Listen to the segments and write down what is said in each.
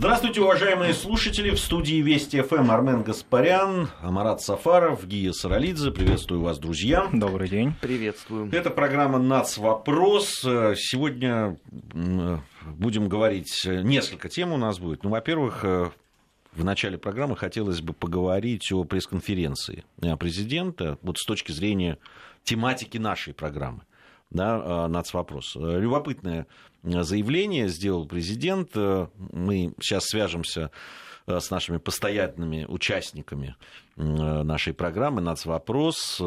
Здравствуйте, уважаемые слушатели. В студии Вести ФМ Армен Гаспарян, Амарат Сафаров, Гия Саралидзе. Приветствую вас, друзья. Добрый день. Приветствую. Это программа «Нац. Вопрос». Сегодня будем говорить, несколько тем у нас будет. Ну, во-первых, в начале программы хотелось бы поговорить о пресс-конференции президента вот с точки зрения тематики нашей программы да, нацвопрос. Любопытное заявление сделал президент. Мы сейчас свяжемся с нашими постоянными участниками нашей программы «Нацвопрос»,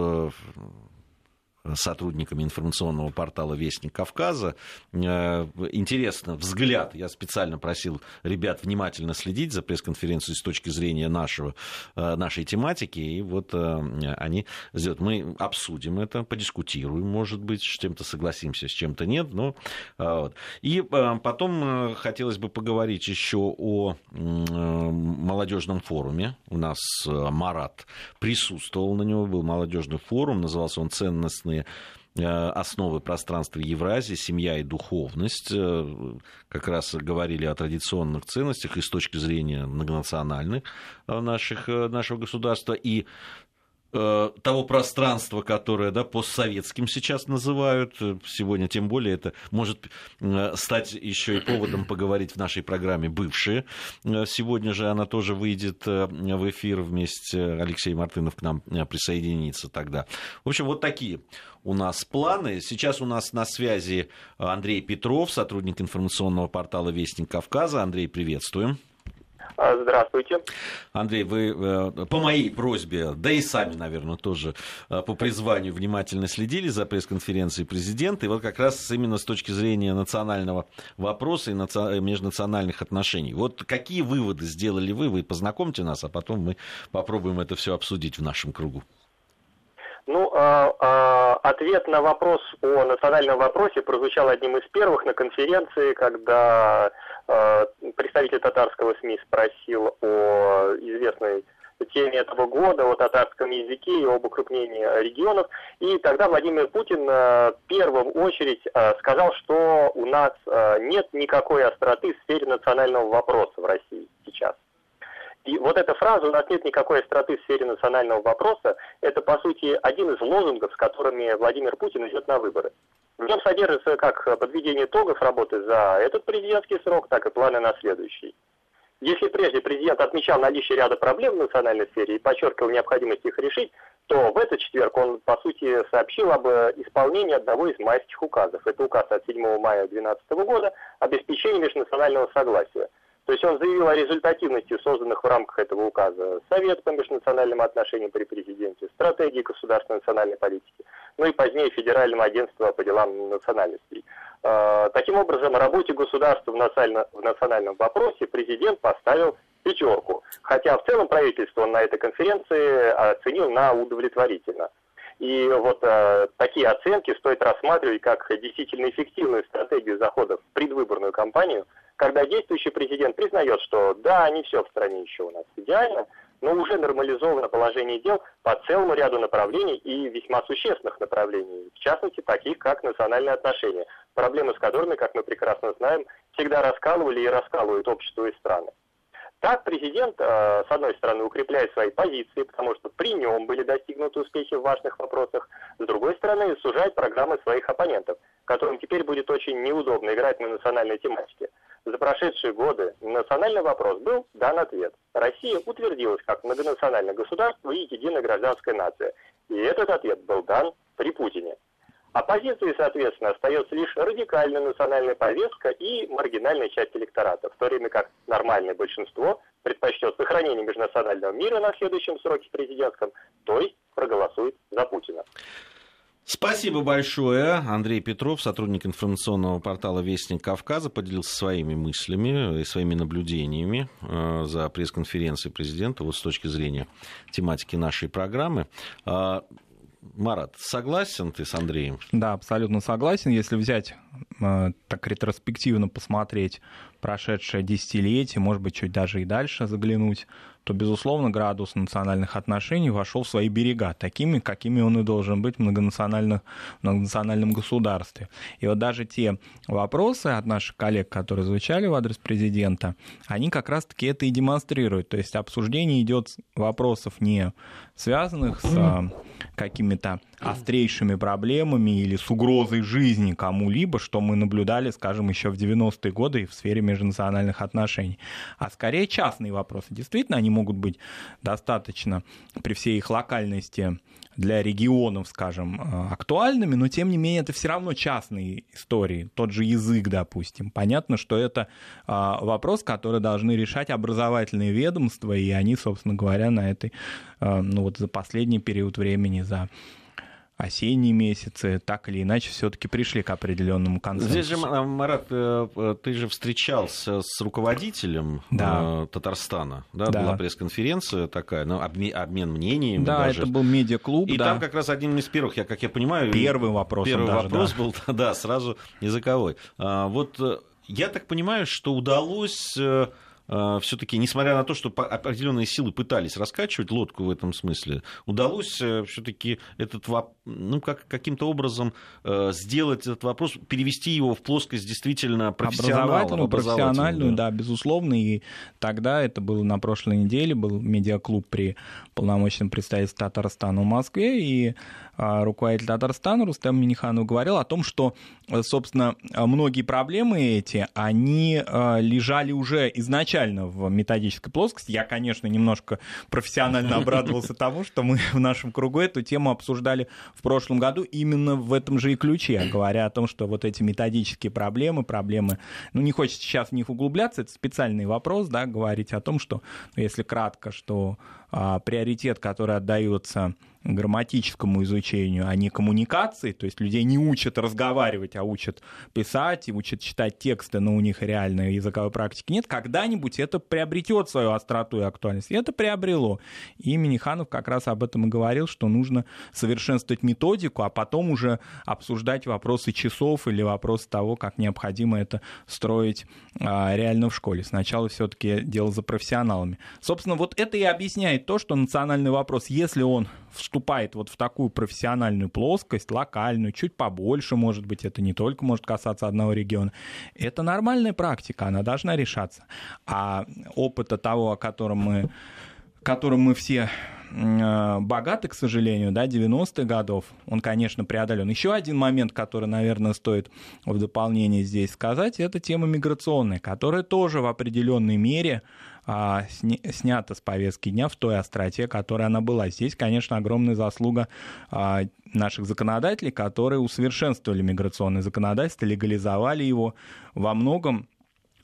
сотрудниками информационного портала «Вестник Кавказа». Э, интересно, взгляд. Я специально просил ребят внимательно следить за пресс-конференцией с точки зрения нашего, э, нашей тематики. И вот э, они сделают. Мы обсудим это, подискутируем, может быть, с чем-то согласимся, с чем-то нет. Но. И потом хотелось бы поговорить еще о молодежном форуме. У нас Марат присутствовал на него, был молодежный форум, назывался он «Ценностный важные э, основы пространства Евразии, семья и духовность. Э, как раз говорили о традиционных ценностях и с точки зрения многонациональных э, наших, нашего государства. И того пространства, которое да, постсоветским сейчас называют. Сегодня тем более это может э, стать еще и поводом поговорить в нашей программе «Бывшие». Э, сегодня же она тоже выйдет в эфир вместе. Алексей Мартынов к нам присоединится тогда. В общем, вот такие у нас планы. Сейчас у нас на связи Андрей Петров, сотрудник информационного портала «Вестник Кавказа». Андрей, приветствуем. А, здравствуйте. Андрей, вы э, по моей просьбе, да и сами, наверное, тоже э, по призванию внимательно следили за пресс-конференцией президента. И вот как раз именно с точки зрения национального вопроса и межнациональных отношений. Вот какие выводы сделали вы? Вы познакомьте нас, а потом мы попробуем это все обсудить в нашем кругу. Ну, а, а, ответ на вопрос о национальном вопросе прозвучал одним из первых на конференции, когда представитель татарского СМИ спросил о известной теме этого года, о татарском языке и об укрупнении регионов. И тогда Владимир Путин в первую очередь сказал, что у нас нет никакой остроты в сфере национального вопроса в России сейчас. И вот эта фраза «у нас нет никакой остроты в сфере национального вопроса» – это, по сути, один из лозунгов, с которыми Владимир Путин идет на выборы. В нем содержится как подведение итогов работы за этот президентский срок, так и планы на следующий. Если прежде президент отмечал наличие ряда проблем в национальной сфере и подчеркивал необходимость их решить, то в этот четверг он, по сути, сообщил об исполнении одного из майских указов. Это указ от 7 мая 2012 года обеспечение межнационального согласия – то есть он заявил о результативности созданных в рамках этого указа Совет по межнациональным отношениям при президенте, стратегии государственной национальной политики, ну и позднее Федерального агентства по делам национальностей. А, таким образом, работе государства в, в национальном вопросе президент поставил пятерку, хотя в целом правительство на этой конференции оценил на удовлетворительно. И вот э, такие оценки стоит рассматривать как действительно эффективную стратегию захода в предвыборную кампанию – когда действующий президент признает, что да, не все в стране еще у нас идеально, но уже нормализовано положение дел по целому ряду направлений и весьма существенных направлений, в частности, таких как национальные отношения, проблемы с которыми, как мы прекрасно знаем, всегда раскалывали и раскалывают общество и страны. Так президент, э, с одной стороны, укрепляет свои позиции, потому что при нем были достигнуты успехи в важных вопросах, с другой стороны, сужает программы своих оппонентов, которым теперь будет очень неудобно играть на национальной тематике. За прошедшие годы на национальный вопрос был дан ответ. Россия утвердилась как многонациональное государство и единая гражданская нация. И этот ответ был дан при Путине. Оппозиции, соответственно, остается лишь радикальная национальная повестка и маргинальная часть электората, в то время как нормальное большинство предпочтет сохранение межнационального мира на следующем сроке президентском, то есть проголосует за Путина. Спасибо большое. Андрей Петров, сотрудник информационного портала «Вестник Кавказа», поделился своими мыслями и своими наблюдениями э, за пресс-конференцией президента вот с точки зрения тематики нашей программы. Марат, согласен ты с Андреем? Да, абсолютно согласен. Если взять, э, так ретроспективно посмотреть прошедшее десятилетие, может быть, чуть даже и дальше заглянуть, то, безусловно, градус национальных отношений вошел в свои берега, такими, какими он и должен быть в многонациональных, многонациональном государстве. И вот даже те вопросы от наших коллег, которые звучали в адрес президента, они как раз-таки это и демонстрируют. То есть обсуждение идет вопросов не связанных с а, какими-то острейшими проблемами или с угрозой жизни кому-либо, что мы наблюдали, скажем, еще в 90-е годы в сфере межнациональных отношений, а скорее частные вопросы. Действительно, они могут быть достаточно при всей их локальности для регионов, скажем, э, актуальными, но тем не менее это все равно частные истории, тот же язык, допустим. Понятно, что это а, вопрос, который должны решать образовательные ведомства, и они, собственно говоря, на этой, э, ну вот за последний период времени, за осенние месяцы так или иначе все-таки пришли к определенному консенсусу. Здесь же, Марат, э, э, ты же встречался с руководителем да. Э, Татарстана, да, да. была пресс-конференция такая, ну, обмен, мнениями. Да, даже. это был медиаклуб. И да. там как раз один из первых, я, как я понимаю, первый вопрос. Первый даже, вопрос да. был, да, сразу языковой. А, вот я так понимаю, что удалось все-таки, несмотря на то, что определенные силы пытались раскачивать лодку в этом смысле, удалось э, все-таки этот ну, как, каким-то образом э, сделать этот вопрос, перевести его в плоскость действительно профессиональную, профессиональную, да. да, безусловно. И тогда, это было на прошлой неделе, был медиаклуб при полномочном представительстве Татарстана в Москве, и руководитель Татарстана Рустем Миниханов говорил о том, что, собственно, многие проблемы эти, они лежали уже изначально в методической плоскости. Я, конечно, немножко профессионально обрадовался тому, что мы в нашем кругу эту тему обсуждали в прошлом году именно в этом же и ключе, говоря о том, что вот эти методические проблемы, проблемы, ну, не хочется сейчас в них углубляться, это специальный вопрос, да, говорить о том, что, ну, если кратко, что а, приоритет, который отдается грамматическому изучению, а не коммуникации, то есть людей не учат разговаривать, а учат писать и учат читать тексты, но у них реальной языковой практики нет, когда-нибудь это приобретет свою остроту и актуальность. И это приобрело. И Миниханов как раз об этом и говорил, что нужно совершенствовать методику, а потом уже обсуждать вопросы часов или вопросы того, как необходимо это строить а, реально в школе. Сначала все-таки дело за профессионалами. Собственно, вот это и объясняет то, что национальный вопрос, если он вступает вот в такую профессиональную плоскость, локальную, чуть побольше, может быть, это не только может касаться одного региона, это нормальная практика, она должна решаться. А опыта того, о котором мы, которым мы все э, богаты, к сожалению, да, 90-х годов, он, конечно, преодолен. Еще один момент, который, наверное, стоит в дополнение здесь сказать, это тема миграционная, которая тоже в определенной мере а, снята с повестки дня в той остроте, которая она была. Здесь, конечно, огромная заслуга а, наших законодателей, которые усовершенствовали миграционное законодательство, легализовали его во многом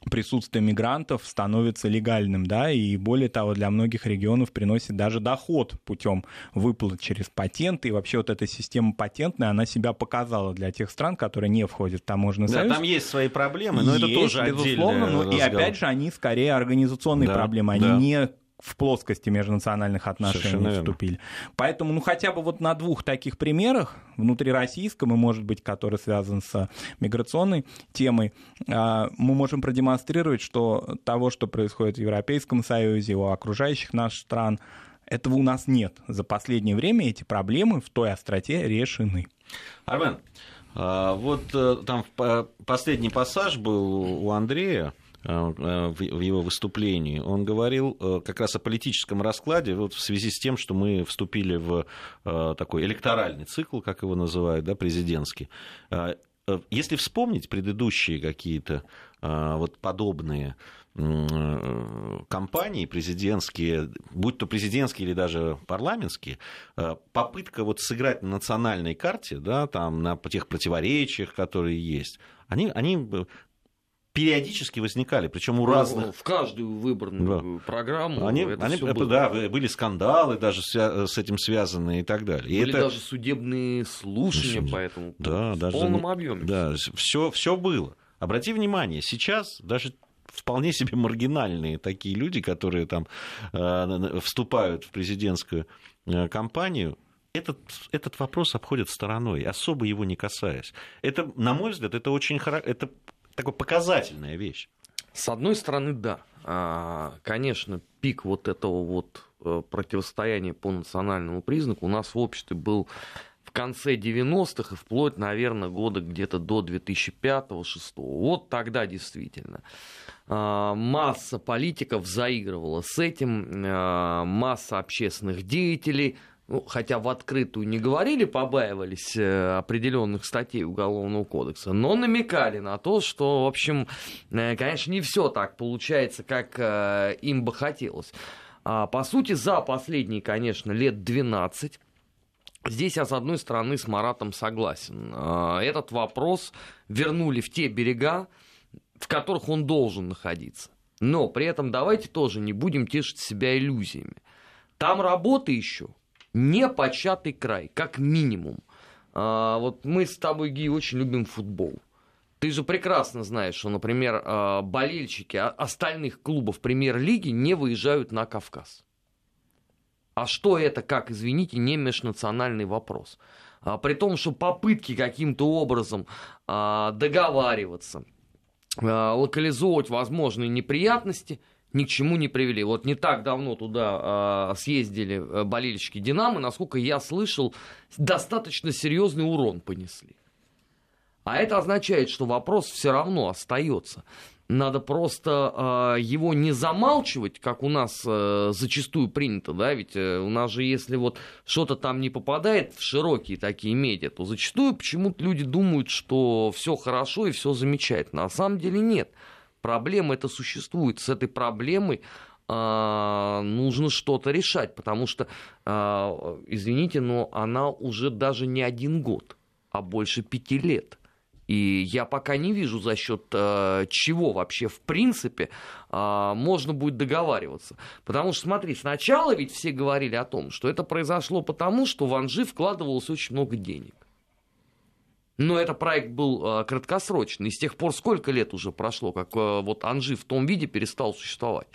присутствие мигрантов становится легальным, да, и более того, для многих регионов приносит даже доход путем выплат через патенты, и вообще вот эта система патентная, она себя показала для тех стран, которые не входят в таможенный да, союз. там есть свои проблемы, но есть, это тоже безусловно, но и опять же они скорее организационные да, проблемы, они да. не в плоскости межнациональных отношений вступили. Поэтому, ну, хотя бы вот на двух таких примерах, внутрироссийском и, может быть, который связан с миграционной темой, а, мы можем продемонстрировать, что того, что происходит в Европейском Союзе, у окружающих наших стран, этого у нас нет. За последнее время эти проблемы в той остроте решены. Армен, а, вот э, там последний пассаж был у Андрея, Э, в его выступлении, он говорил э, как раз о политическом раскладе вот в связи с тем, что мы вступили в э, такой электоральный цикл, как его называют, да, президентский. Если вспомнить предыдущие какие-то вот подобные кампании президентские, будь то президентские или даже парламентские, попытка вот сыграть на национальной карте, да, там, на тех противоречиях, которые есть, они, они периодически возникали, причем у ну, разных... В каждую выбранную да. программу. Они, они было. Да, были скандалы даже с этим связанные и так далее. Были и это... даже судебные слушания по этому да, в даже, полном объеме. Да, все, все было. Обрати внимание, сейчас даже вполне себе маргинальные такие люди, которые там э, вступают в президентскую э, кампанию, этот, этот вопрос обходят стороной, особо его не касаясь. Это, на мой взгляд, это очень это такая показательная вещь. С одной стороны, да. А, конечно, пик вот этого вот э, противостояния по национальному признаку у нас в обществе был в конце 90-х и вплоть, наверное, года где-то до 2005-2006. Вот тогда действительно а, масса политиков заигрывала с этим, а, масса общественных деятелей ну, хотя в открытую не говорили, побаивались э, определенных статей Уголовного кодекса, но намекали на то, что, в общем, э, конечно, не все так получается, как э, им бы хотелось. А, по сути, за последние, конечно, лет 12 Здесь я, с одной стороны, с Маратом согласен. А, этот вопрос вернули в те берега, в которых он должен находиться. Но при этом давайте тоже не будем тешить себя иллюзиями. Там работы еще непочатый край, как минимум. А, вот мы с тобой, Ги, очень любим футбол. Ты же прекрасно знаешь, что, например, а, болельщики остальных клубов премьер-лиги не выезжают на Кавказ. А что это, как, извините, не межнациональный вопрос? А, при том, что попытки каким-то образом а, договариваться, а, локализовывать возможные неприятности – ни к чему не привели. Вот не так давно туда э, съездили болельщики Динамо, насколько я слышал, достаточно серьезный урон понесли. А это означает, что вопрос все равно остается. Надо просто э, его не замалчивать, как у нас э, зачастую принято, да, ведь э, у нас же если вот что-то там не попадает в широкие такие медиа, то зачастую почему-то люди думают, что все хорошо и все замечательно. На самом деле нет. Проблема это существует. С этой проблемой а, нужно что-то решать, потому что, а, извините, но она уже даже не один год, а больше пяти лет. И я пока не вижу, за счет э, чего вообще в принципе можно будет договариваться. Потому что, смотри, сначала ведь все говорили о том, что это произошло потому, что в Анжи вкладывалось очень много денег. Но этот проект был э, краткосрочный. И с тех пор сколько лет уже прошло, как э, вот Анжи в том виде перестал существовать.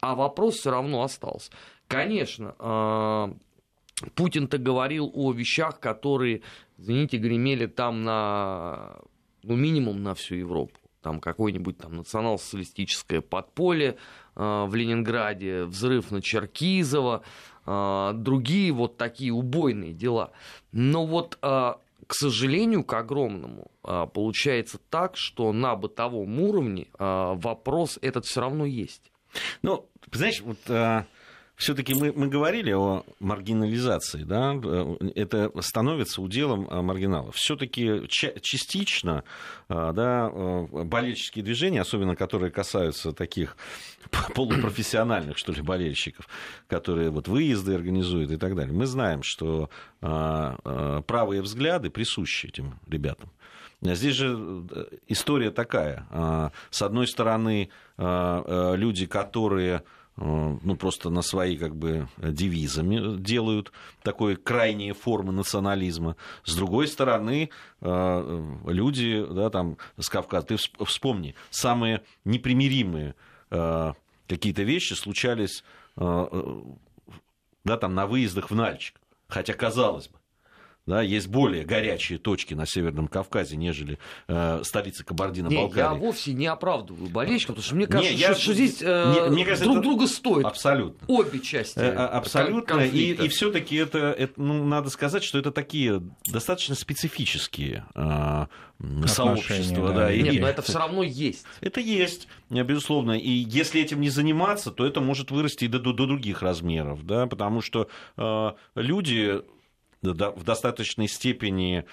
А вопрос все равно остался. Конечно, э, Путин-то говорил о вещах, которые, извините, гремели там на, ну, минимум на всю Европу. Там какое-нибудь там национал-социалистическое подполье э, в Ленинграде, взрыв на Черкизово, э, другие вот такие убойные дела. Но вот э, к сожалению, к огромному, а, получается так, что на бытовом уровне а, вопрос этот все равно есть. Ну, знаешь, вот а, все-таки мы, мы говорили о маргинализации, да, это становится уделом маргиналов. Все-таки частично, да, болельческие движения, особенно которые касаются таких полупрофессиональных, что ли, болельщиков, которые вот выезды организуют и так далее. Мы знаем, что правые взгляды присущи этим ребятам. Здесь же э, история такая. С одной стороны, люди, которые ну, просто на свои как бы девизами делают такой крайние формы национализма. С другой стороны, э, люди, да, там, с Кавказа, ты вспомни, самые непримиримые э, какие-то вещи случались да, там, на выездах в Нальчик. Хотя, казалось бы, да, есть более горячие точки на Северном Кавказе, нежели э, столица Кабардино-Балкарии. Я вовсе не оправдываю болельщиков, потому что мне кажется, не, я, что, что здесь э, не, мне кажется, друг друга стоит. Абсолютно. Обе части. Э, а, абсолютно. И, и все-таки это, это, ну, надо сказать, что это такие достаточно специфические э, сообщества. Да. Да, Нет, и, но это все равно есть. Это есть, безусловно. И если этим не заниматься, то это может вырасти до, до, до других размеров, да, потому что э, люди в достаточной степени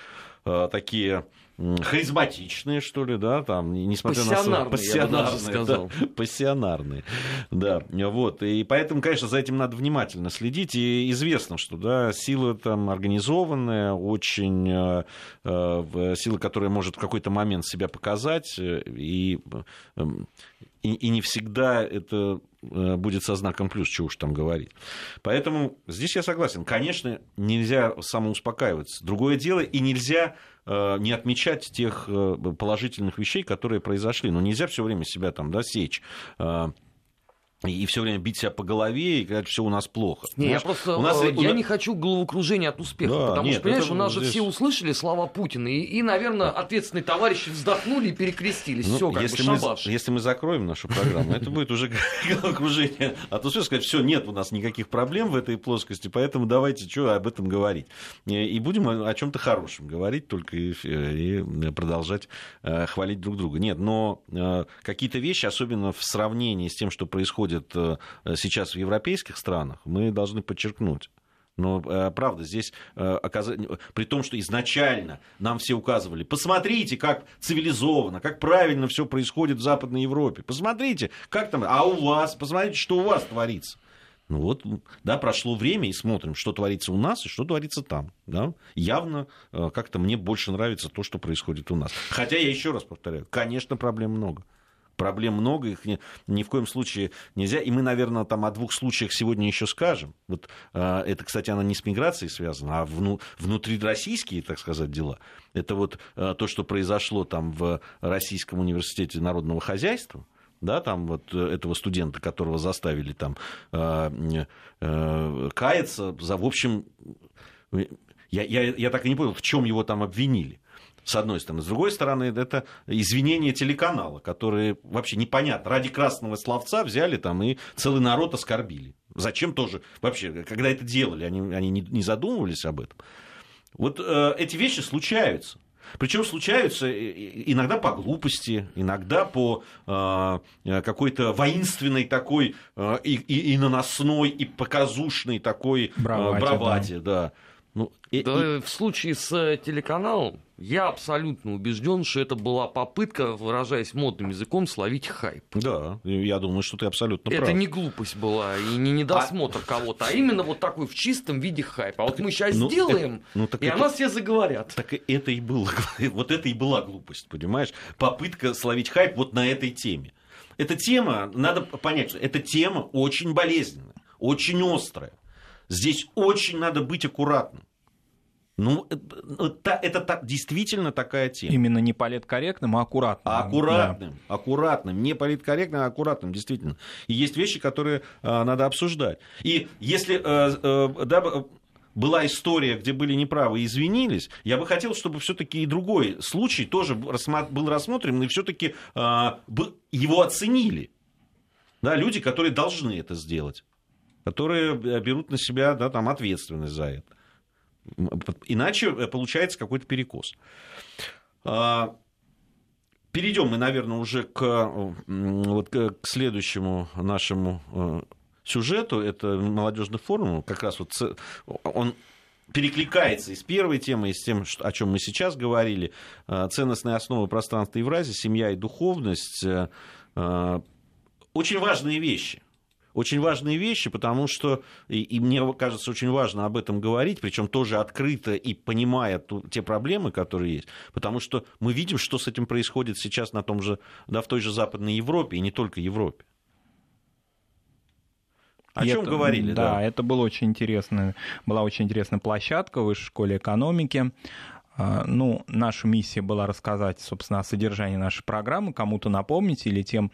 э, такие харизматичные, что ли, да, там, несмотря на свои... Пассионарные, да, пассионарные, да, вот, и поэтому, конечно, за этим надо внимательно следить, и известно, что, да, сила там организованная, очень, э, э, сила, которая может в какой-то момент себя показать, и, и, и не всегда это Э, будет со знаком плюс, чего уж там говорить. Поэтому здесь я согласен. Конечно, нельзя самоуспокаиваться. Другое дело, и нельзя э, не отмечать тех э, положительных вещей, которые произошли. Но нельзя все время себя там да, сечь и все время бить себя по голове и говорить, все у нас плохо. Не, я просто у нас, я у... не хочу головокружения от успеха, да, потому нет, что, понимаешь, у нас здесь... же все услышали слова Путина, и, и наверное, ответственные товарищи вздохнули и перекрестились. Ну, все, как если бы мы, если мы закроем нашу программу, это будет уже головокружение от успеха, сказать, все, нет у нас никаких проблем в этой плоскости, поэтому давайте что об этом говорить. И будем о чем-то хорошем говорить, только и продолжать э, хвалить друг друга. Нет, но э, какие-то вещи, особенно в сравнении с тем, что происходит происходит э, сейчас в европейских странах, мы должны подчеркнуть. Но э, правда, здесь э, при том, что изначально нам все указывали, посмотрите, как цивилизованно, как правильно все происходит в Западной Европе. Посмотрите, как там, а у вас, посмотрите, что у вас творится. Ну вот, да, прошло время, и смотрим, что творится у нас и что творится там. Да? Явно как-то мне больше нравится то, что происходит у нас. Хотя я еще раз повторяю, конечно, проблем много. Проблем много, их ни, ни в коем случае нельзя. И мы, наверное, там о двух случаях сегодня еще скажем. Вот, э, это, кстати, она не с миграцией связана, а вну, внутрироссийские, так сказать, дела. Это вот э, то, что произошло там в Российском университете народного хозяйства, да, там вот этого студента, которого заставили там э, э, каяться за, в общем, я, я, я так и не понял, в чем его там обвинили с одной стороны. С другой стороны, это извинения телеканала, которые вообще непонятно. Ради красного словца взяли там и целый народ оскорбили. Зачем тоже? Вообще, когда это делали, они, они не задумывались об этом. Вот э, эти вещи случаются. Причем случаются иногда по глупости, иногда по э, какой-то воинственной такой э, и, и, и наносной, и показушной такой браваде. Э, браваде да. Да. Ну, и, да, и... В случае с э, телеканалом я абсолютно убежден, что это была попытка, выражаясь модным языком, словить хайп. Да, я думаю, что ты абсолютно это прав. Это не глупость была и не недосмотр а... кого-то, а именно вот такой в чистом виде хайп. А вот мы сейчас ну, сделаем, это, ну, так и это, о нас все заговорят. Так это и было, вот это и была глупость, понимаешь? Попытка словить хайп вот на этой теме. Эта тема, надо понять, что эта тема очень болезненная, очень острая. Здесь очень надо быть аккуратным. Ну, это, это, это действительно такая тема. Именно не политкорректным, а аккуратным. Аккуратным, да. аккуратным. Не политкорректным, а аккуратным, действительно. И есть вещи, которые а, надо обсуждать. И если а, а, да, была история, где были неправы и извинились, я бы хотел, чтобы все-таки и другой случай тоже был рассмотрен, и все-таки а, его оценили. Да, люди, которые должны это сделать которые э, берут на себя да, там, ответственность за это. Иначе э, получается какой-то перекос. А, перейдем мы, наверное, уже к, вот, к следующему нашему э, сюжету. Это молодежный форум. Как раз вот он перекликается и с первой темой, и с тем, о чем мы сейчас говорили. Ценностные основы пространства Евразии, семья и духовность. Очень важные вещи очень важные вещи, потому что, и, и мне кажется, очень важно об этом говорить, причем тоже открыто и понимая ту, те проблемы, которые есть, потому что мы видим, что с этим происходит сейчас на том же, да, в той же Западной Европе, и не только Европе. О чем говорили? Да, да, это было очень интересно, была очень интересная площадка в Высшей школе экономики. А, ну, наша миссия была рассказать, собственно, о содержании нашей программы, кому-то напомнить или тем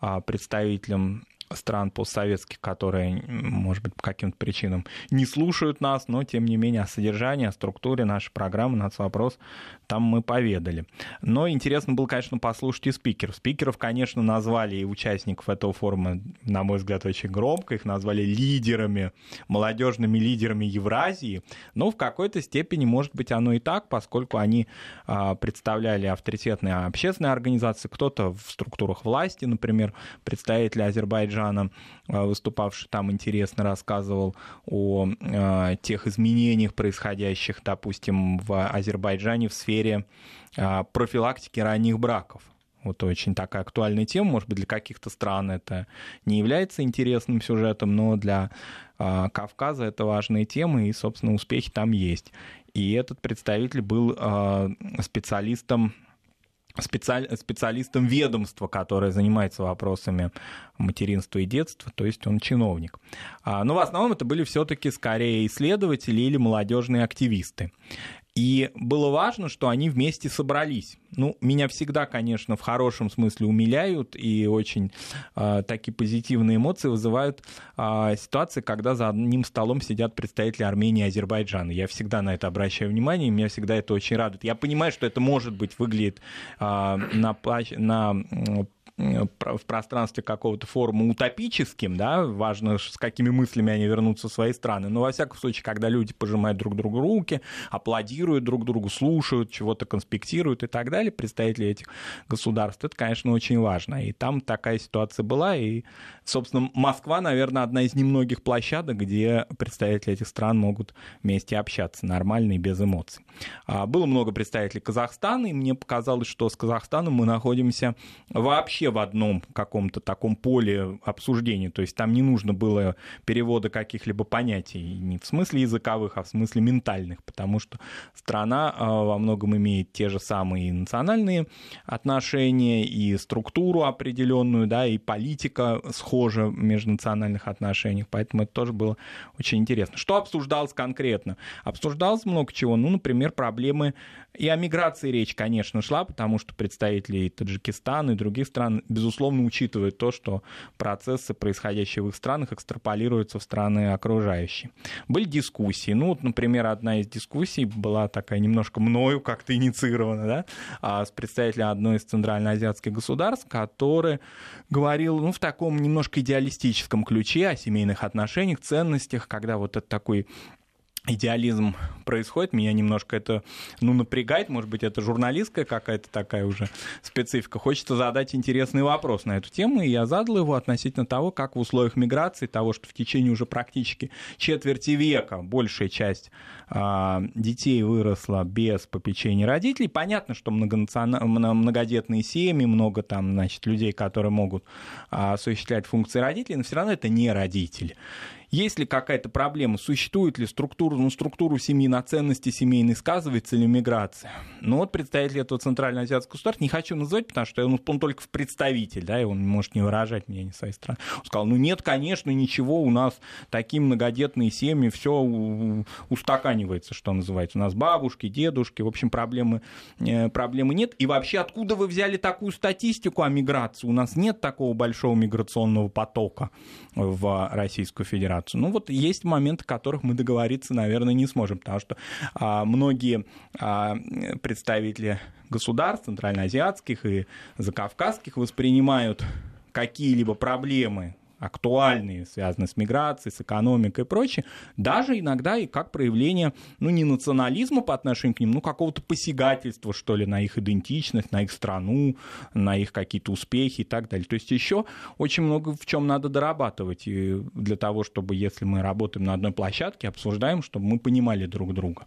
а, представителям стран постсоветских, которые, может быть, по каким-то причинам не слушают нас, но, тем не менее, о содержании, о структуре нашей программы «Нацвопрос» там мы поведали. Но интересно было, конечно, послушать и спикеров. Спикеров, конечно, назвали и участников этого форума, на мой взгляд, очень громко. Их назвали лидерами, молодежными лидерами Евразии. Но в какой-то степени, может быть, оно и так, поскольку они а, представляли авторитетные общественные организации, кто-то в структурах власти, например, представители Азербайджана, Азербайджана, а, выступавший там интересно рассказывал о а, тех изменениях, происходящих, допустим, в Азербайджане в сфере а, профилактики ранних браков. Вот очень такая актуальная тема, может быть, для каких-то стран это не является интересным сюжетом, но для Кавказа это важная тема, и, собственно, успехи там есть. И этот представитель был специалистом специаль, специалистом ведомства, которое занимается вопросами материнства и детства, то есть он чиновник. А, но в основном это были все-таки скорее исследователи или молодежные активисты. И было важно, что они вместе собрались. Ну, меня всегда, конечно, в хорошем смысле умиляют и очень э, такие позитивные эмоции вызывают э, ситуации, когда за одним столом сидят представители Армении и Азербайджана. Я всегда на это обращаю внимание, и меня всегда это очень радует. Я понимаю, что это может быть выглядит э, на, на в пространстве какого-то форума утопическим, да, важно, с какими мыслями они вернутся в свои страны. Но, во всяком случае, когда люди пожимают друг другу руки, аплодируют друг другу, слушают, чего-то конспектируют и так далее, представители этих государств, это, конечно, очень важно. И там такая ситуация была, и, собственно, Москва, наверное, одна из немногих площадок, где представители этих стран могут вместе общаться нормально и без эмоций. А, было много представителей Казахстана, и мне показалось, что с Казахстаном мы находимся вообще в одном каком-то таком поле обсуждения. То есть там не нужно было перевода каких-либо понятий, не в смысле языковых, а в смысле ментальных, потому что страна а, во многом имеет те же самые национальные отношения, и структуру определенную, да, и политика схожа в межнациональных отношениях, поэтому это тоже было очень интересно. Что обсуждалось конкретно? Обсуждалось много чего, ну, например, проблемы и о миграции речь, конечно, шла, потому что представители Таджикистана и других стран, безусловно, учитывают то, что процессы, происходящие в их странах, экстраполируются в страны окружающие. Были дискуссии. Ну, вот, например, одна из дискуссий была такая немножко мною как-то инициирована, да, а, с представителем одной из центральноазиатских государств, который говорил, ну, в таком немножко идеалистическом ключе о семейных отношениях, ценностях, когда вот это такой идеализм происходит, меня немножко это, ну, напрягает, может быть, это журналистская какая-то такая уже специфика. Хочется задать интересный вопрос на эту тему, и я задал его относительно того, как в условиях миграции, того, что в течение уже практически четверти века большая часть а, детей выросла без попечения родителей. Понятно, что многонацион... многодетные семьи, много там, значит, людей, которые могут а, осуществлять функции родителей, но все равно это не родители. Есть ли какая-то проблема? Существует ли структура, ну, структуру семьи на ценности семейной сказывается ли миграция? Ну вот представитель этого Центральноазиатского государства, не хочу называть, потому что он, он только в представитель, да, и он может не выражать мнение своей страны. Он сказал, ну нет, конечно, ничего, у нас такие многодетные семьи, все устаканивается, что называется. У нас бабушки, дедушки, в общем, проблемы, э, проблемы нет. И вообще, откуда вы взяли такую статистику о миграции? У нас нет такого большого миграционного потока в Российскую Федерацию операцию. Ну вот есть моменты, о которых мы договориться, наверное, не сможем, потому что а, многие а, представители государств, центральноазиатских и закавказских, воспринимают какие-либо проблемы актуальные, связанные с миграцией, с экономикой и прочее, даже иногда и как проявление, ну, не национализма по отношению к ним, ну, какого-то посягательства, что ли, на их идентичность, на их страну, на их какие-то успехи и так далее. То есть еще очень много в чем надо дорабатывать и для того, чтобы, если мы работаем на одной площадке, обсуждаем, чтобы мы понимали друг друга.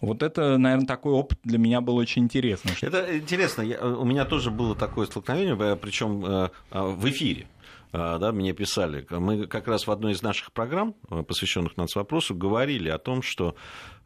Вот это, наверное, такой опыт для меня был очень интересный. Это интересно. Я, у меня тоже было такое столкновение, причем э, в эфире. А, да, мне писали. Мы как раз в одной из наших программ, э, посвященных нацвопросу, говорили о том, что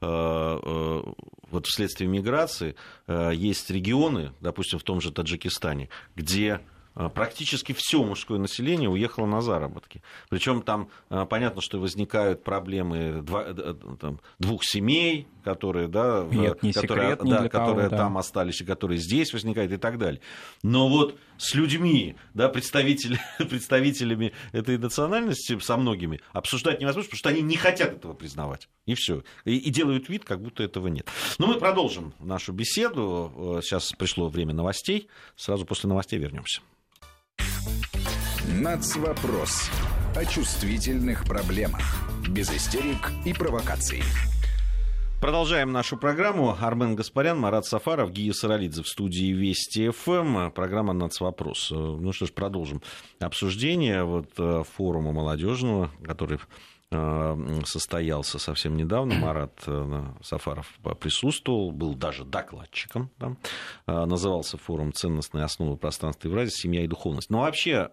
э, э, вот вследствие миграции есть регионы, допустим, в том же Таджикистане, где практически все мужское население уехало на заработки. Причем там а, понятно, что возникают проблемы два, э, э, там, двух семей, которые, да, Нет, не которые, секрет, да, которые кого, там остались и которые здесь возникают и так далее. Но вот с людьми, да, представители, представителями этой национальности, со многими, обсуждать невозможно, потому что они не хотят этого признавать. И все. И, и делают вид, как будто этого нет. Но мы продолжим нашу беседу. Сейчас пришло время новостей. Сразу после новостей вернемся. Нацвопрос. О чувствительных проблемах. Без истерик и провокаций. Продолжаем нашу программу. Армен Гаспарян, Марат Сафаров, Гия Саралидзе в студии Вести ФМ. Программа «Нацвопрос». Ну что ж, продолжим обсуждение вот, э, форума молодежного, который состоялся совсем недавно. Марат э, Сафаров присутствовал, был даже докладчиком. Там. Э, назывался форум «Ценностные основы пространства Евразии. Семья и духовность». Но вообще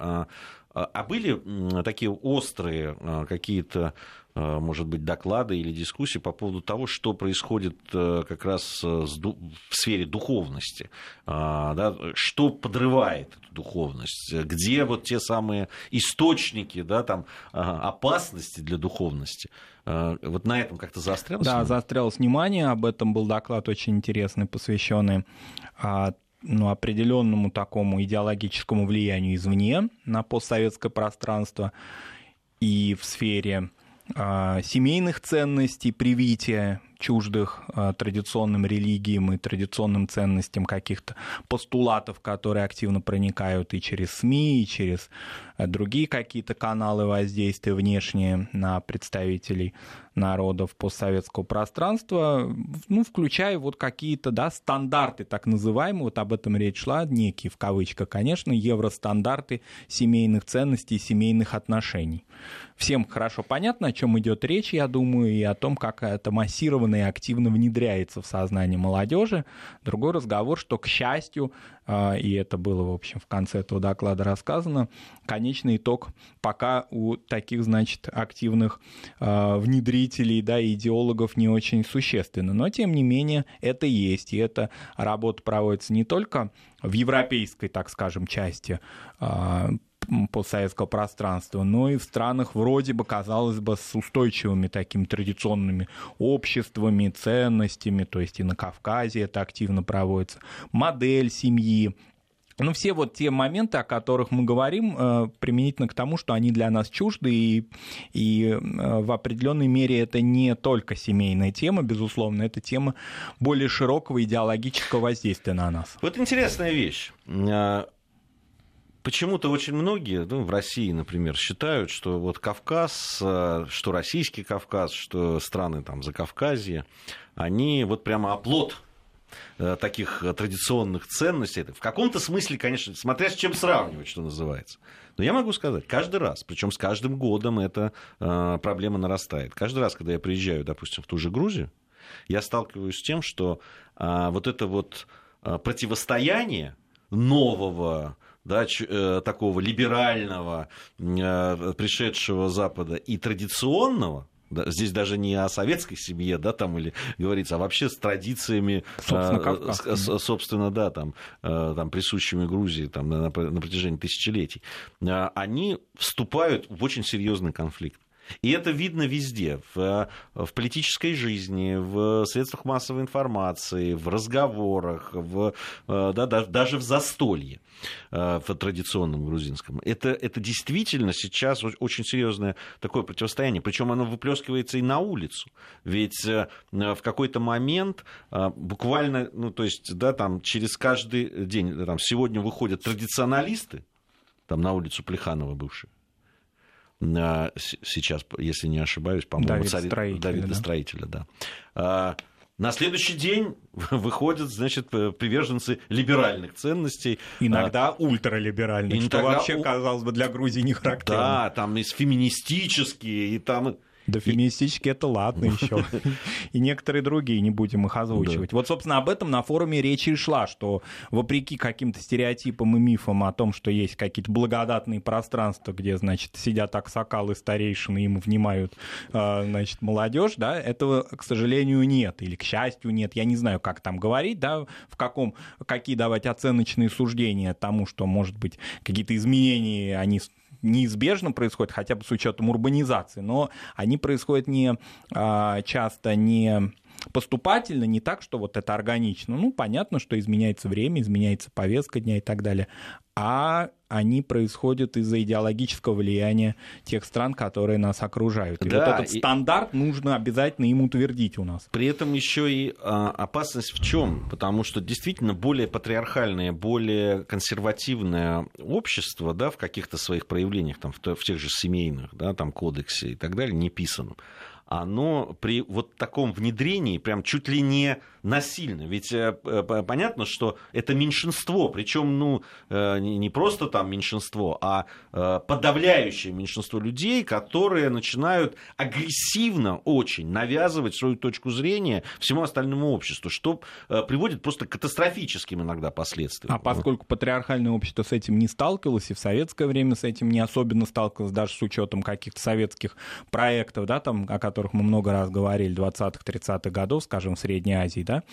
а были такие острые какие-то может быть, доклады или дискуссии по поводу того, что происходит как раз в сфере духовности, да, что подрывает эту духовность, где вот те самые источники да, там, опасности для духовности. Вот на этом как-то заострялось? Да, заострялось внимание. Об этом был доклад очень интересный, посвященный ну, определенному такому идеологическому влиянию извне на постсоветское пространство и в сфере э, семейных ценностей, привития чуждых э, традиционным религиям и традиционным ценностям каких-то постулатов, которые активно проникают и через СМИ, и через э, другие какие-то каналы воздействия внешние на представителей народов постсоветского пространства, ну, включая вот какие-то, да, стандарты, так называемые, вот об этом речь шла, некие, в кавычках, конечно, евростандарты семейных ценностей, семейных отношений. Всем хорошо понятно, о чем идет речь, я думаю, и о том, как это массированно и активно внедряется в сознание молодежи. Другой разговор, что, к счастью, а, и это было, в общем, в конце этого доклада рассказано, конечный итог пока у таких, значит, активных а, внедрителей, да, идеологов не очень существенно. Но, тем не менее, это есть, и эта работа проводится не только в европейской, так скажем, части а, постсоветского пространства, но и в странах вроде бы, казалось бы, с устойчивыми такими традиционными обществами, ценностями, то есть и на Кавказе это активно проводится, модель семьи, ну, все вот те моменты, о которых мы говорим, э, применительно к тому, что они для нас чужды, и, и э, в определенной мере это не только семейная тема, безусловно, это тема более широкого идеологического воздействия на нас. Вот интересная вещь. А, почему-то очень многие, ну, в России, например, считают, что вот Кавказ, э, что российский Кавказ, что страны там за Кавказье, они вот прямо оплот э, таких традиционных ценностей. В каком-то смысле, конечно, смотря с чем сравнивать, что называется. Но я могу сказать, каждый раз, причем с каждым годом эта проблема нарастает. Каждый раз, когда я приезжаю, допустим, в ту же Грузию, я сталкиваюсь с тем, что вот это вот противостояние нового да, э, такого либерального, э, пришедшего Запада и традиционного, здесь даже не о советской семье, да, там или говорится, а вообще с традициями, собственно, э, собственно да, там, э, там присущими Грузии там, на, на протяжении тысячелетий, э, они вступают в очень серьезный конфликт. И это видно везде, в, в политической жизни, в средствах массовой информации, в разговорах, в, э, да, даже в застолье э, в традиционном грузинском. Это, это действительно сейчас очень серьезное такое противостояние. Причем оно выплескивается и на улицу. Ведь э, в какой-то момент буквально, ну, то есть, да, там через каждый день, там, сегодня выходят традиционалисты, там на улицу Плеханова бывшие, сейчас, если не ошибаюсь, по-моему, Давид царь... Строителя, Давида да? Строителя, да. А, на следующий день выходят, значит, приверженцы либеральных ценностей. Иногда а, ультралиберальных, что иногда... вообще, казалось бы, для Грузии не характерно. Да, там есть феминистические, и там да, феминистически это ладно еще. И некоторые другие, не будем их озвучивать. Вот, собственно, об этом на форуме речь и шла, что вопреки каким-то стереотипам и мифам о том, что есть какие-то благодатные пространства, где, значит, сидят аксакалы старейшины, им внимают, а, значит, молодежь, да, этого, к сожалению, нет. Или, к счастью, нет. Я не знаю, как там говорить, да, в каком, какие давать оценочные суждения тому, что, может быть, какие-то изменения, они неизбежно происходят, хотя бы с учетом урбанизации, но они происходят не а, часто не поступательно, не так, что вот это органично. Ну, понятно, что изменяется время, изменяется повестка дня и так далее. А они происходят из-за идеологического влияния тех стран, которые нас окружают. И да, вот этот и... стандарт нужно обязательно им утвердить у нас. При этом еще и а, опасность в чем? Потому что действительно более патриархальное, более консервативное общество, да, в каких-то своих проявлениях, там, в, в тех же семейных, да, там, кодексе и так далее, неписанном, оно при вот таком внедрении прям чуть ли не насильно. Ведь э, понятно, что это меньшинство, причем ну, э, не просто там меньшинство, а э, подавляющее меньшинство людей, которые начинают агрессивно очень навязывать свою точку зрения всему остальному обществу, что приводит просто к катастрофическим иногда последствиям. А поскольку патриархальное общество с этим не сталкивалось, и в советское время с этим не особенно сталкивалось, даже с учетом каких-то советских проектов, да, там, о которых мы много раз говорили, 20-30-х годов, скажем, в Средней Азии, да,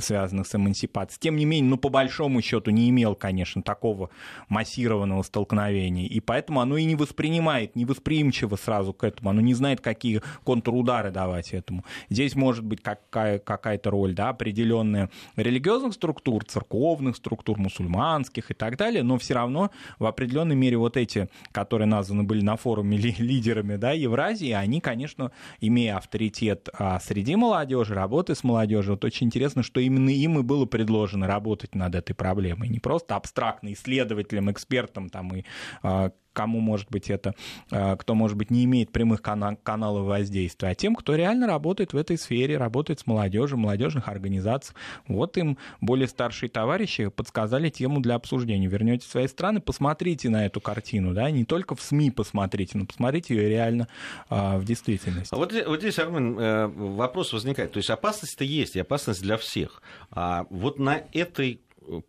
связанных с эмансипацией. Тем не менее, ну, по большому счету, не имел, конечно, такого массированного столкновения, и поэтому оно и не воспринимает, не восприимчиво сразу к этому, оно не знает, какие контрудары давать этому. Здесь может быть какая- какая-то роль, да, определенная религиозных структур, церковных структур, мусульманских и так далее, но все равно в определенной мере вот эти, которые названы были на форуме лидерами да, Евразии, они, конечно, имея авторитет а, среди молодежи, работы с молодежью, вот очень интересно, что именно им и было предложено работать над этой проблемой, не просто абстрактно исследователям, экспертам там и а, кому, может быть, это, э, кто, может быть, не имеет прямых каналов воздействия, а тем, кто реально работает в этой сфере, работает с молодежью, молодежных организаций. Вот им более старшие товарищи подсказали тему для обсуждения. Вернете свои страны, посмотрите на эту картину, да, не только в СМИ посмотрите, но посмотрите ее реально а, в действительности. А вот, вот здесь, Армен, э, вопрос возникает. То есть опасность-то есть, и опасность для всех. А вот на этой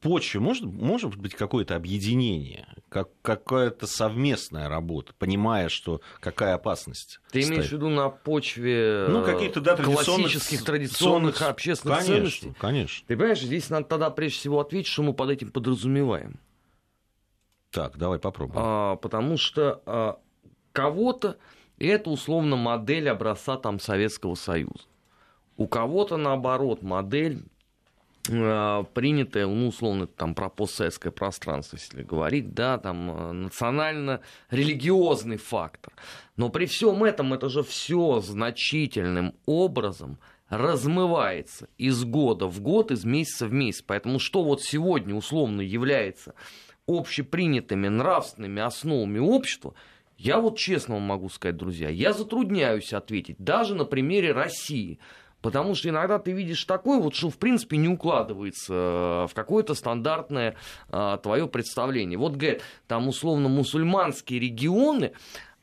почве может, может быть какое-то объединение, как, какая-то совместная работа, понимая, что какая опасность. Ты стоит. имеешь в виду на почве ну, каких-то, да, классических, традиционных, традиционных общественных конечно, ценностей? Конечно. Ты понимаешь, здесь надо тогда прежде всего ответить, что мы под этим подразумеваем. Так, давай попробуем. А, потому что а, кого-то это условно модель образца там Советского Союза. У кого-то, наоборот, модель Э, принятое, ну, условно, там, про постсоветское пространство, если говорить, да, там, э, национально-религиозный фактор. Но при всем этом это же все значительным образом размывается из года в год, из месяца в месяц. Поэтому что вот сегодня условно является общепринятыми нравственными основами общества, я вот честно вам могу сказать, друзья, я затрудняюсь ответить даже на примере России – Потому что иногда ты видишь такое, вот, что в принципе не укладывается э, в какое-то стандартное а, твое представление. Вот, говорят, там условно мусульманские регионы,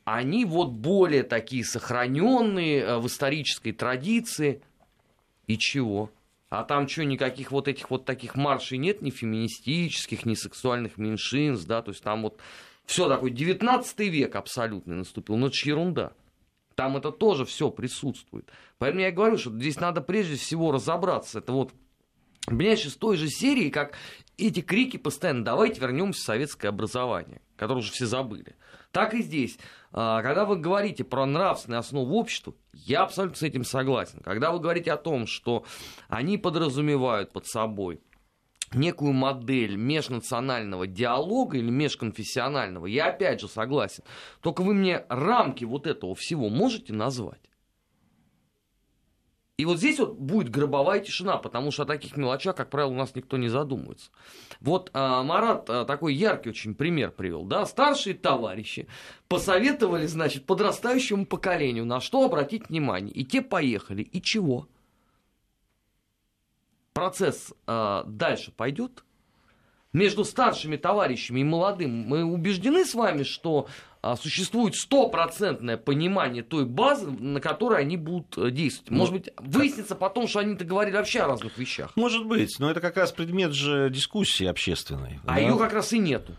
они вот более такие сохраненные э, в исторической традиции. И чего? А там что, никаких вот этих вот таких маршей нет, ни феминистических, ни сексуальных меньшинств, да, то есть там вот все такое, 19 век абсолютно наступил, но это ерунда. Там это тоже все присутствует. Поэтому я говорю, что здесь надо прежде всего разобраться. Это вот Понимаешь, из той же серии, как эти крики постоянно «давайте вернемся в советское образование», которое уже все забыли. Так и здесь. А, когда вы говорите про нравственную основу общества, я абсолютно с этим согласен. Когда вы говорите о том, что они подразумевают под собой некую модель межнационального диалога или межконфессионального, я опять же согласен. Только вы мне рамки вот этого всего можете назвать? И вот здесь вот будет гробовая тишина, потому что о таких мелочах, как правило, у нас никто не задумывается. Вот а, Марат а, такой яркий очень пример привел. Да? Старшие товарищи посоветовали, значит, подрастающему поколению, на что обратить внимание. И те поехали. И чего? Процесс э, дальше пойдет, между старшими товарищами и молодым, мы убеждены с вами, что а, существует стопроцентное понимание той базы, на которой они будут э, действовать. Может ну, быть, выяснится потом, что они-то говорили вообще о разных вещах. Может быть, но это как раз предмет же дискуссии общественной. А да? ее как раз и нету.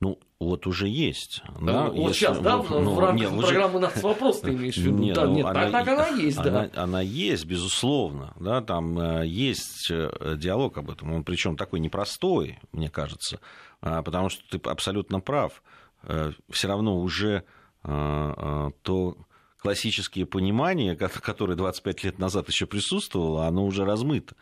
Ну, вот уже есть. Да, вот если, сейчас, да, ну, в рамках нет, программы уже... «Нас вопрос» ты имеешь в виду? Нет, да, ну, нет она, так, так она есть, она, да. Она есть, безусловно, да, там э, есть э, диалог об этом, он причем такой непростой, мне кажется, э, потому что ты абсолютно прав, э, все равно уже э, э, то классические понимания, которые 25 лет назад еще присутствовало, оно уже размыто.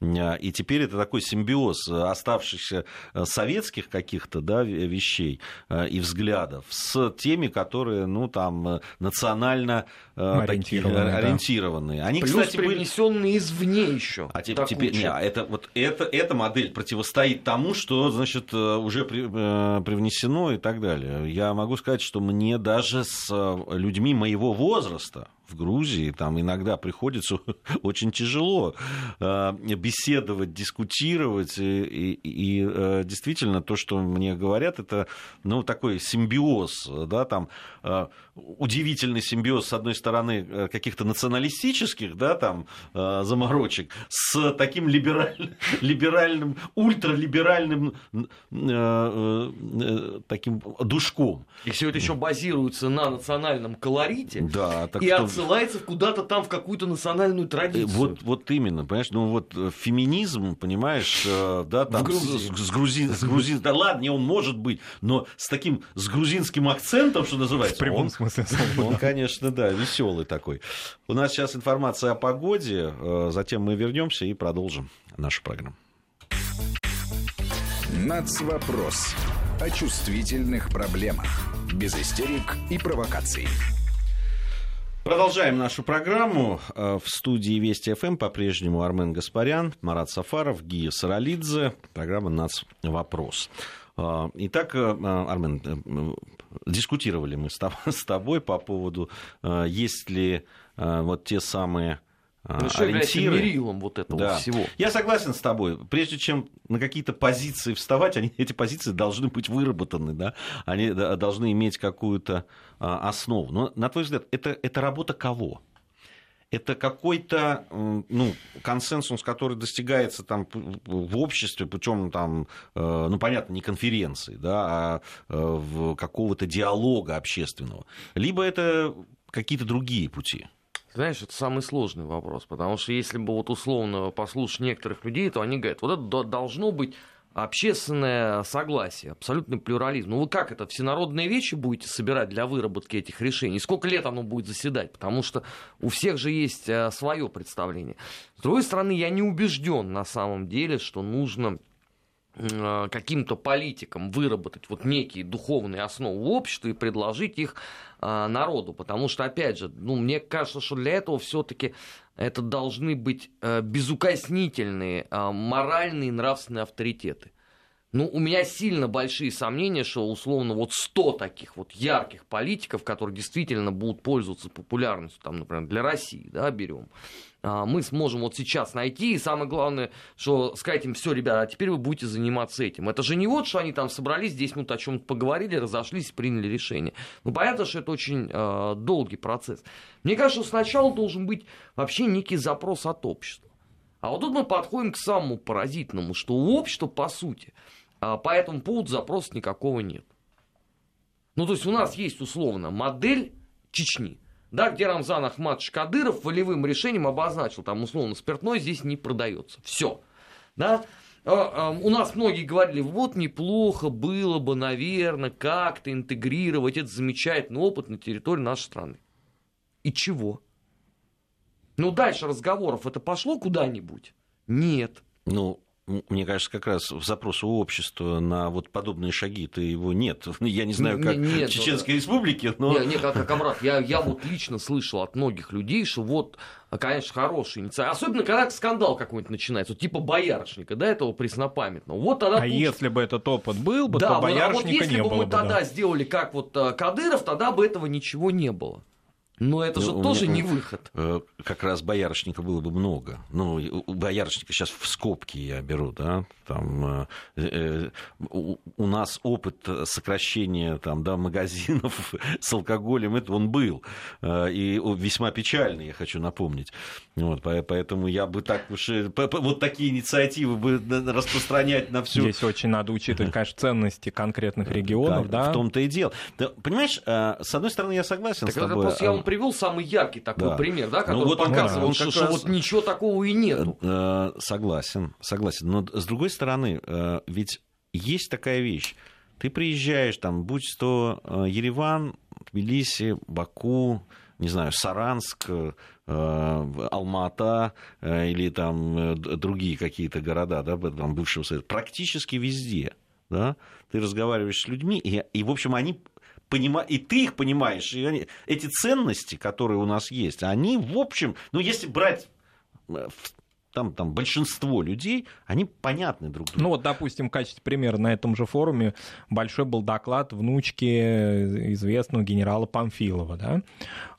А, и теперь это такой симбиоз оставшихся э, советских каких-то да, вещей э, и взглядов с теми, которые ну, там, э, национально ориентированные. Такие, ориентированные. Они, Плюс кстати, принесенные были... извне еще. А теперь, теперь не, это, вот это, эта модель противостоит тому, что значит, уже при, привнесено и так далее. Я могу сказать, что мне даже с людьми моего возраста, возраста в Грузии, там иногда приходится очень тяжело э, беседовать, дискутировать, и, и, и э, действительно то, что мне говорят, это ну, такой симбиоз, да, там э, удивительный симбиоз, с одной стороны, каких-то националистических, да, там, заморочек, с таким либераль, либеральным, ультралиберальным таким душком. И все это еще базируется на национальном колорите. Да, так и что отсылается куда-то там в какую-то национальную традицию. Вот, вот именно, понимаешь, ну вот э, феминизм, понимаешь, э, да, там с, с, грузин, с грузин, да ладно, он может быть, но с таким, с грузинским акцентом, что называется. В прямом он, смысле слова. Он, конечно, да, веселый такой. У нас сейчас информация о погоде, э, затем мы вернемся и продолжим нашу программу. Нацвопрос о чувствительных проблемах. Без истерик и провокаций. Продолжаем нашу программу. Э, в студии Вести ФМ по-прежнему Армен Гаспарян, Марат Сафаров, Гия Саралидзе. Программа «Нац. Вопрос». Э, итак, э, Армен, дискутировали мы с тобой по поводу, есть ли вот те самые ну, что ориентиры. мерилом вот этого да. всего. Я согласен с тобой. Прежде чем на какие-то позиции вставать, они, эти позиции должны быть выработаны, да? они должны иметь какую-то а, основу. Но, на твой взгляд, это, это работа кого? это какой-то ну, консенсус, который достигается там, в обществе путем, там, э, ну, понятно, не конференции, да, а э, какого-то диалога общественного. Либо это какие-то другие пути. Знаешь, это самый сложный вопрос, потому что если бы вот условно послушать некоторых людей, то они говорят, вот это должно быть общественное согласие, абсолютный плюрализм. Ну вы как это, всенародные вещи будете собирать для выработки этих решений? Сколько лет оно будет заседать? Потому что у всех же есть э, свое представление. С другой стороны, я не убежден на самом деле, что нужно каким-то политикам выработать вот некие духовные основы общества и предложить их а, народу. Потому что, опять же, ну, мне кажется, что для этого все-таки это должны быть а, безукоснительные моральные и нравственные авторитеты. Ну, у меня сильно большие сомнения, что условно вот 100 таких вот ярких политиков, которые действительно будут пользоваться популярностью, там, например, для России, да, берем, а, мы сможем вот сейчас найти, и самое главное, что сказать им, все, ребята, а теперь вы будете заниматься этим. Это же не вот, что они там собрались, 10 минут о чем-то поговорили, разошлись, приняли решение. Ну, понятно, что это очень э, долгий процесс. Мне кажется, что сначала должен быть вообще некий запрос от общества. А вот тут мы подходим к самому поразительному, что у общества, по сути, по этому поводу запроса никакого нет. Ну, то есть у нас есть условно модель Чечни – да, где Рамзан Ахматович Кадыров волевым решением обозначил, там условно спиртной здесь не продается. Все. Да? А, а, у нас многие говорили, вот неплохо было бы, наверное, как-то интегрировать этот замечательный опыт на территории нашей страны. И чего? Ну, дальше разговоров это пошло куда-нибудь? Нет. Ну, мне кажется, как раз в запрос у общества на вот подобные шаги-то его нет. Я не знаю, как нет, в Чеченской ну, республике, но... Нет, нет, как комрад, я, я вот лично слышал от многих людей, что вот, конечно, хорошая инициатива. Особенно, когда скандал какой-нибудь начинается, вот типа боярышника, да, этого преснопамятного. Вот тогда а тут... если бы этот опыт был бы, да, то боярышника вот, а вот если не бы было мы тогда сделали как вот э, Кадыров, тогда бы этого ничего не было. Но это же ну, тоже меня, не выход. Э, как раз боярышника было бы много. Ну, у боярышника сейчас в скобки я беру, да. Там, э, э, у, у нас опыт сокращения там, да, магазинов с алкоголем, это он был. Э, и весьма печальный, я хочу напомнить. Вот, поэтому я бы так уж... Вот такие инициативы бы распространять на всю... Здесь очень надо учитывать, конечно, ценности конкретных регионов, да? В том-то и дело. Да, понимаешь, с одной стороны, я согласен так с тобой. Я вам привел самый яркий такой да. пример, да, который ну, вот показывал, что, что раз... вот ничего такого и нет. Э, согласен, согласен. Но с другой стороны, э, ведь есть такая вещь. Ты приезжаешь, там, будь то э, Ереван, Тбилиси, Баку, не знаю, Саранск, Алмата или там другие какие-то города, да, там бывшего Совета, практически везде, да, ты разговариваешь с людьми, и, и в общем, они понима... и ты их понимаешь, и они... эти ценности, которые у нас есть, они, в общем, ну, если брать э, там, там большинство людей, они понятны друг другу. Ну вот, допустим, в качестве примера на этом же форуме большой был доклад внучки известного генерала Памфилова, да,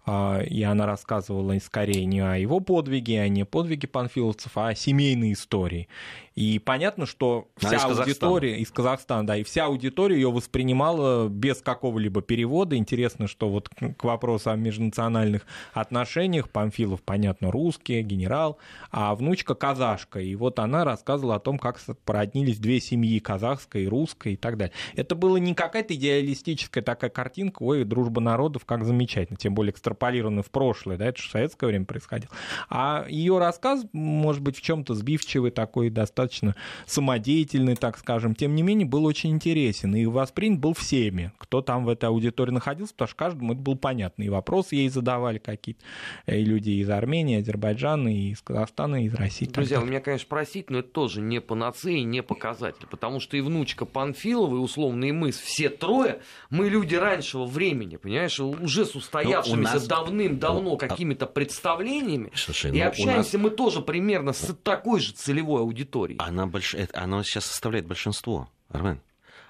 а, и она рассказывала скорее не о его подвиге, а не подвиге панфиловцев, а о семейной истории. И понятно, что вся из аудитория из Казахстана, да, и вся аудитория ее воспринимала без какого-либо перевода. Интересно, что вот к вопросу о межнациональных отношениях Памфилов, понятно, русский, генерал, а внучка казашка. И вот она рассказывала о том, как породнились две семьи, казахская и русская и так далее. Это было не какая-то идеалистическая такая картинка, ой, дружба народов, как замечательно, тем более экстраполированная в прошлое, да, это же в советское время происходило. А ее рассказ, может быть, в чем-то сбивчивый такой, достаточно достаточно самодеятельный, так скажем, тем не менее был очень интересен и воспринят был всеми, кто там в этой аудитории находился, потому что каждому это было понятно. И вопросы ей задавали какие-то, и люди из Армении, Азербайджана, и из Казахстана, и из России. Друзья, вы меня, конечно, простите, но это тоже не панацея, не показатель, потому что и внучка Панфилова, и условно и мы, все трое, мы люди раньшего времени, понимаешь, уже с устоявшимися нас... давным-давно ну, какими-то представлениями, Слушай, и ну, общаемся нас... мы тоже примерно с такой же целевой аудиторией. Она, больш... она сейчас составляет большинство, Армен.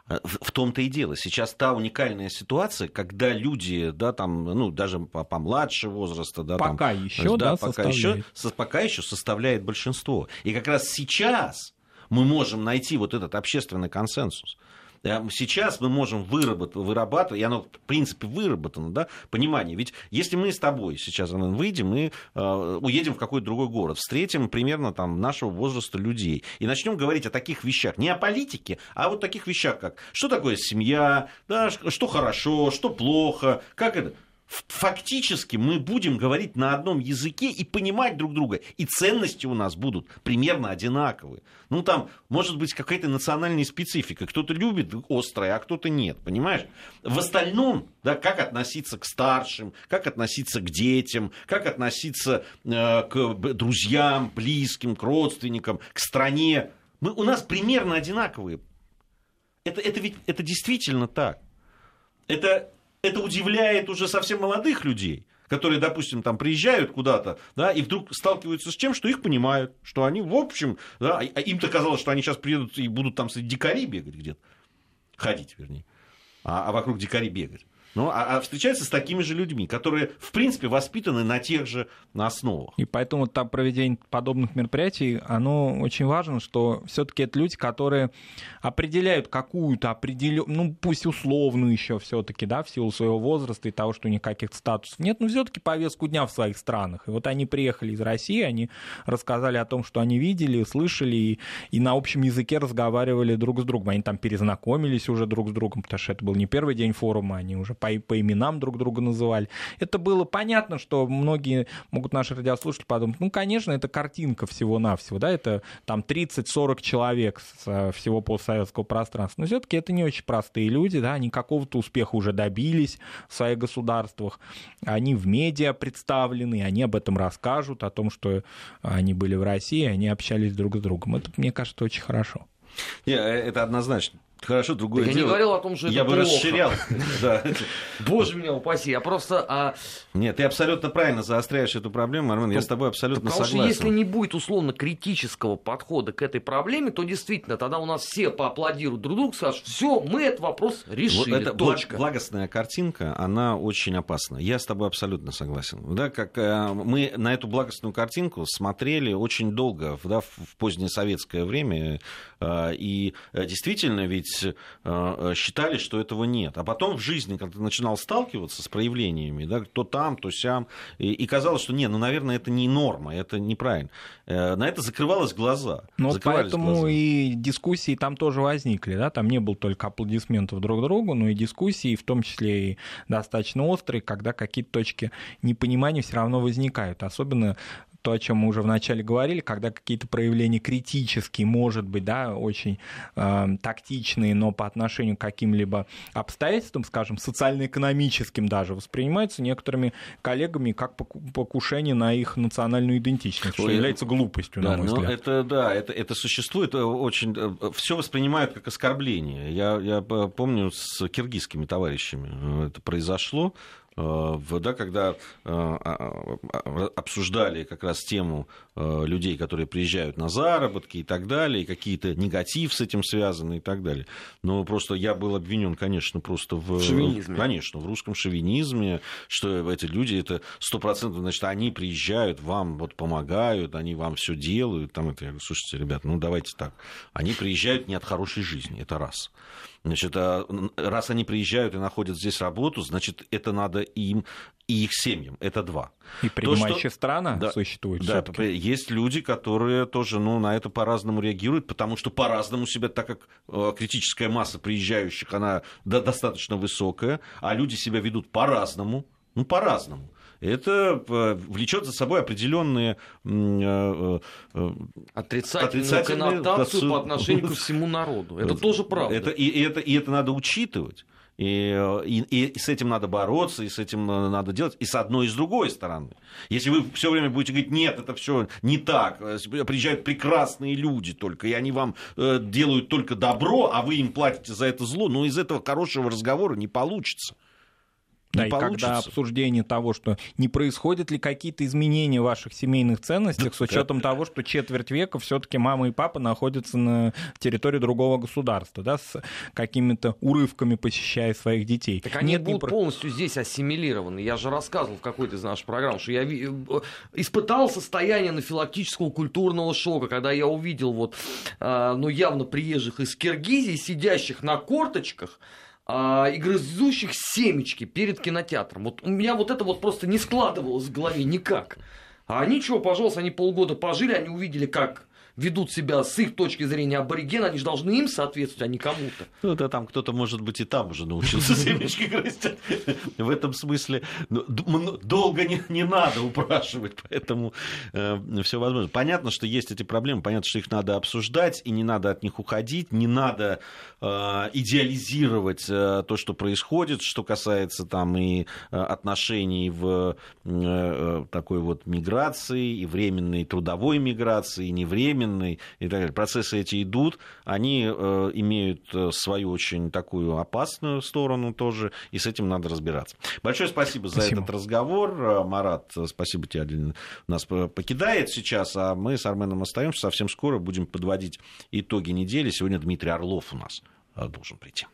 А, в том-то и дело. Сейчас та уникальная ситуация, когда люди, да, там, ну, даже помладше возраста, да, пока там, еще, да, да пока еще, пока еще составляет большинство. И как раз сейчас мы можем найти вот этот общественный консенсус. Сейчас мы можем вырабатывать, вырабатывать, и оно, в принципе, выработано, да, понимание. Ведь если мы с тобой сейчас выйдем и э, уедем в какой-то другой город, встретим примерно там нашего возраста людей и начнем говорить о таких вещах, не о политике, а вот таких вещах, как что такое семья, да, что хорошо, что плохо, как это фактически мы будем говорить на одном языке и понимать друг друга. И ценности у нас будут примерно одинаковые. Ну, там может быть какая-то национальная специфика. Кто-то любит острое, а кто-то нет, понимаешь? В остальном, да, как относиться к старшим, как относиться к детям, как относиться э, к друзьям, близким, к родственникам, к стране. Мы, у нас примерно одинаковые. Это, это ведь это действительно так. Это это удивляет уже совсем молодых людей, которые, допустим, там приезжают куда-то, да, и вдруг сталкиваются с тем, что их понимают, что они, в общем, да, а им-то казалось, что они сейчас приедут и будут там среди дикарей бегать где-то, ходить, вернее, а, а вокруг дикарей бегать. Ну, а, а встречается с такими же людьми, которые, в принципе, воспитаны на тех же основах. И поэтому там проведение подобных мероприятий, оно очень важно, что все-таки это люди, которые определяют какую-то определенную, ну, пусть условную еще все-таки, да, в силу своего возраста и того, что каких-то статусов нет, но все-таки повестку дня в своих странах. И вот они приехали из России, они рассказали о том, что они видели, слышали, и, и на общем языке разговаривали друг с другом. Они там перезнакомились уже друг с другом, потому что это был не первый день форума, они уже по, по именам друг друга называли. Это было понятно, что многие могут наши радиослушатели подумать, ну, конечно, это картинка всего-навсего, да, это там 30-40 человек с всего постсоветского пространства, но все-таки это не очень простые люди, да, они какого-то успеха уже добились в своих государствах, они в медиа представлены, они об этом расскажут, о том, что они были в России, они общались друг с другом. Это, мне кажется, очень хорошо. Не, э, это однозначно. Хорошо, другое я дело. Я не говорил о том, что я это бы плохо. расширял. Боже меня упаси, я просто... А... Нет, ты абсолютно правильно заостряешь эту проблему, Армен, я с тобой абсолютно Потому согласен. что если не будет условно критического подхода к этой проблеме, то действительно тогда у нас все поаплодируют друг другу, скажут, все, мы этот вопрос решили, вот эта точка. благостная картинка, она очень опасна. Я с тобой абсолютно согласен. Да, как э, мы на эту благостную картинку смотрели очень долго, да, в позднее советское время, и э, действительно ведь Э, считали, что этого нет. А потом в жизни, когда ты начинал сталкиваться с проявлениями, да, то там, то сям, и, и казалось, что нет, ну, наверное, это не норма, это неправильно. Э, на это закрывалось глаза. Но поэтому глаза. и дискуссии там тоже возникли, да, там не было только аплодисментов друг другу, но и дискуссии, в том числе и достаточно острые, когда какие-то точки непонимания все равно возникают, особенно то, о чем мы уже вначале говорили, когда какие-то проявления критические, может быть, да, очень э, тактичные, но по отношению к каким-либо обстоятельствам, скажем, социально-экономическим даже, воспринимаются некоторыми коллегами как покушение на их национальную идентичность, что Ой, является глупостью, да, на мой взгляд. Это, да, это, это существует э, очень... Э, Все воспринимают как оскорбление. Я, я помню, с киргизскими товарищами это произошло да, когда обсуждали как раз тему людей, которые приезжают на заработки и так далее, и какие-то негатив с этим связаны и так далее. Но просто я был обвинен, конечно, просто в... Шовинизме. Конечно, в русском шовинизме, что эти люди, это сто процентов, значит, они приезжают, вам вот помогают, они вам все делают. Там это, я говорю, слушайте, ребят, ну давайте так. Они приезжают не от хорошей жизни, это раз. Значит, а, раз они приезжают и находят здесь работу, значит, это надо им и их семьям. Это два. И принимающая То, что... страна да, существует. Да, есть люди, которые тоже ну, на это по-разному реагируют, потому что по-разному себя, так как э, критическая масса приезжающих, она достаточно высокая, а люди себя ведут по-разному, ну, по-разному это э, влечет за собой определенные э, э, отрицательную, отрицательные коннотацию по отношению ко всему народу. Это тоже правда. Это, и, и, это, и это надо учитывать. И, и, и с этим надо бороться, и с этим надо делать, и с одной, и с другой стороны. Если вы все время будете говорить, нет, это все не так, приезжают прекрасные люди только, и они вам делают только добро, а вы им платите за это зло, ну из этого хорошего разговора не получится. Да, и получится. когда обсуждение того, что не происходят ли какие-то изменения в ваших семейных ценностях с учетом того, что четверть века все-таки мама и папа находятся на территории другого государства, да, с какими-то урывками посещая своих детей. Так они Нет, будут не... полностью здесь ассимилированы. Я же рассказывал в какой-то из наших программ, что я э, испытал состояние анафилактического культурного шока, когда я увидел вот, а, ну, явно приезжих из Киргизии, сидящих на корточках, а, и грызущих семечки перед кинотеатром. Вот у меня вот это вот просто не складывалось в голове никак. А они чего, пожалуйста, они полгода пожили, они увидели, как ведут себя с их точки зрения аборигена, они же должны им соответствовать, а не кому-то. Ну, да там кто-то, может быть, и там уже научился семечки грызть. В этом смысле ну, долго не, надо упрашивать, поэтому э, все возможно. Понятно, что есть эти проблемы, понятно, что их надо обсуждать, и не надо от них уходить, не надо э, идеализировать э, то, что происходит, что касается там и отношений в такой вот миграции, и временной трудовой миграции, и невременной, временный и так далее. Процессы эти идут, они э, имеют э, свою очень такую опасную сторону тоже, и с этим надо разбираться. Большое спасибо, спасибо. за этот разговор. Э, Марат, спасибо тебе, один нас покидает сейчас, а мы с Арменом остаемся. Совсем скоро будем подводить итоги недели. Сегодня Дмитрий Орлов у нас должен прийти.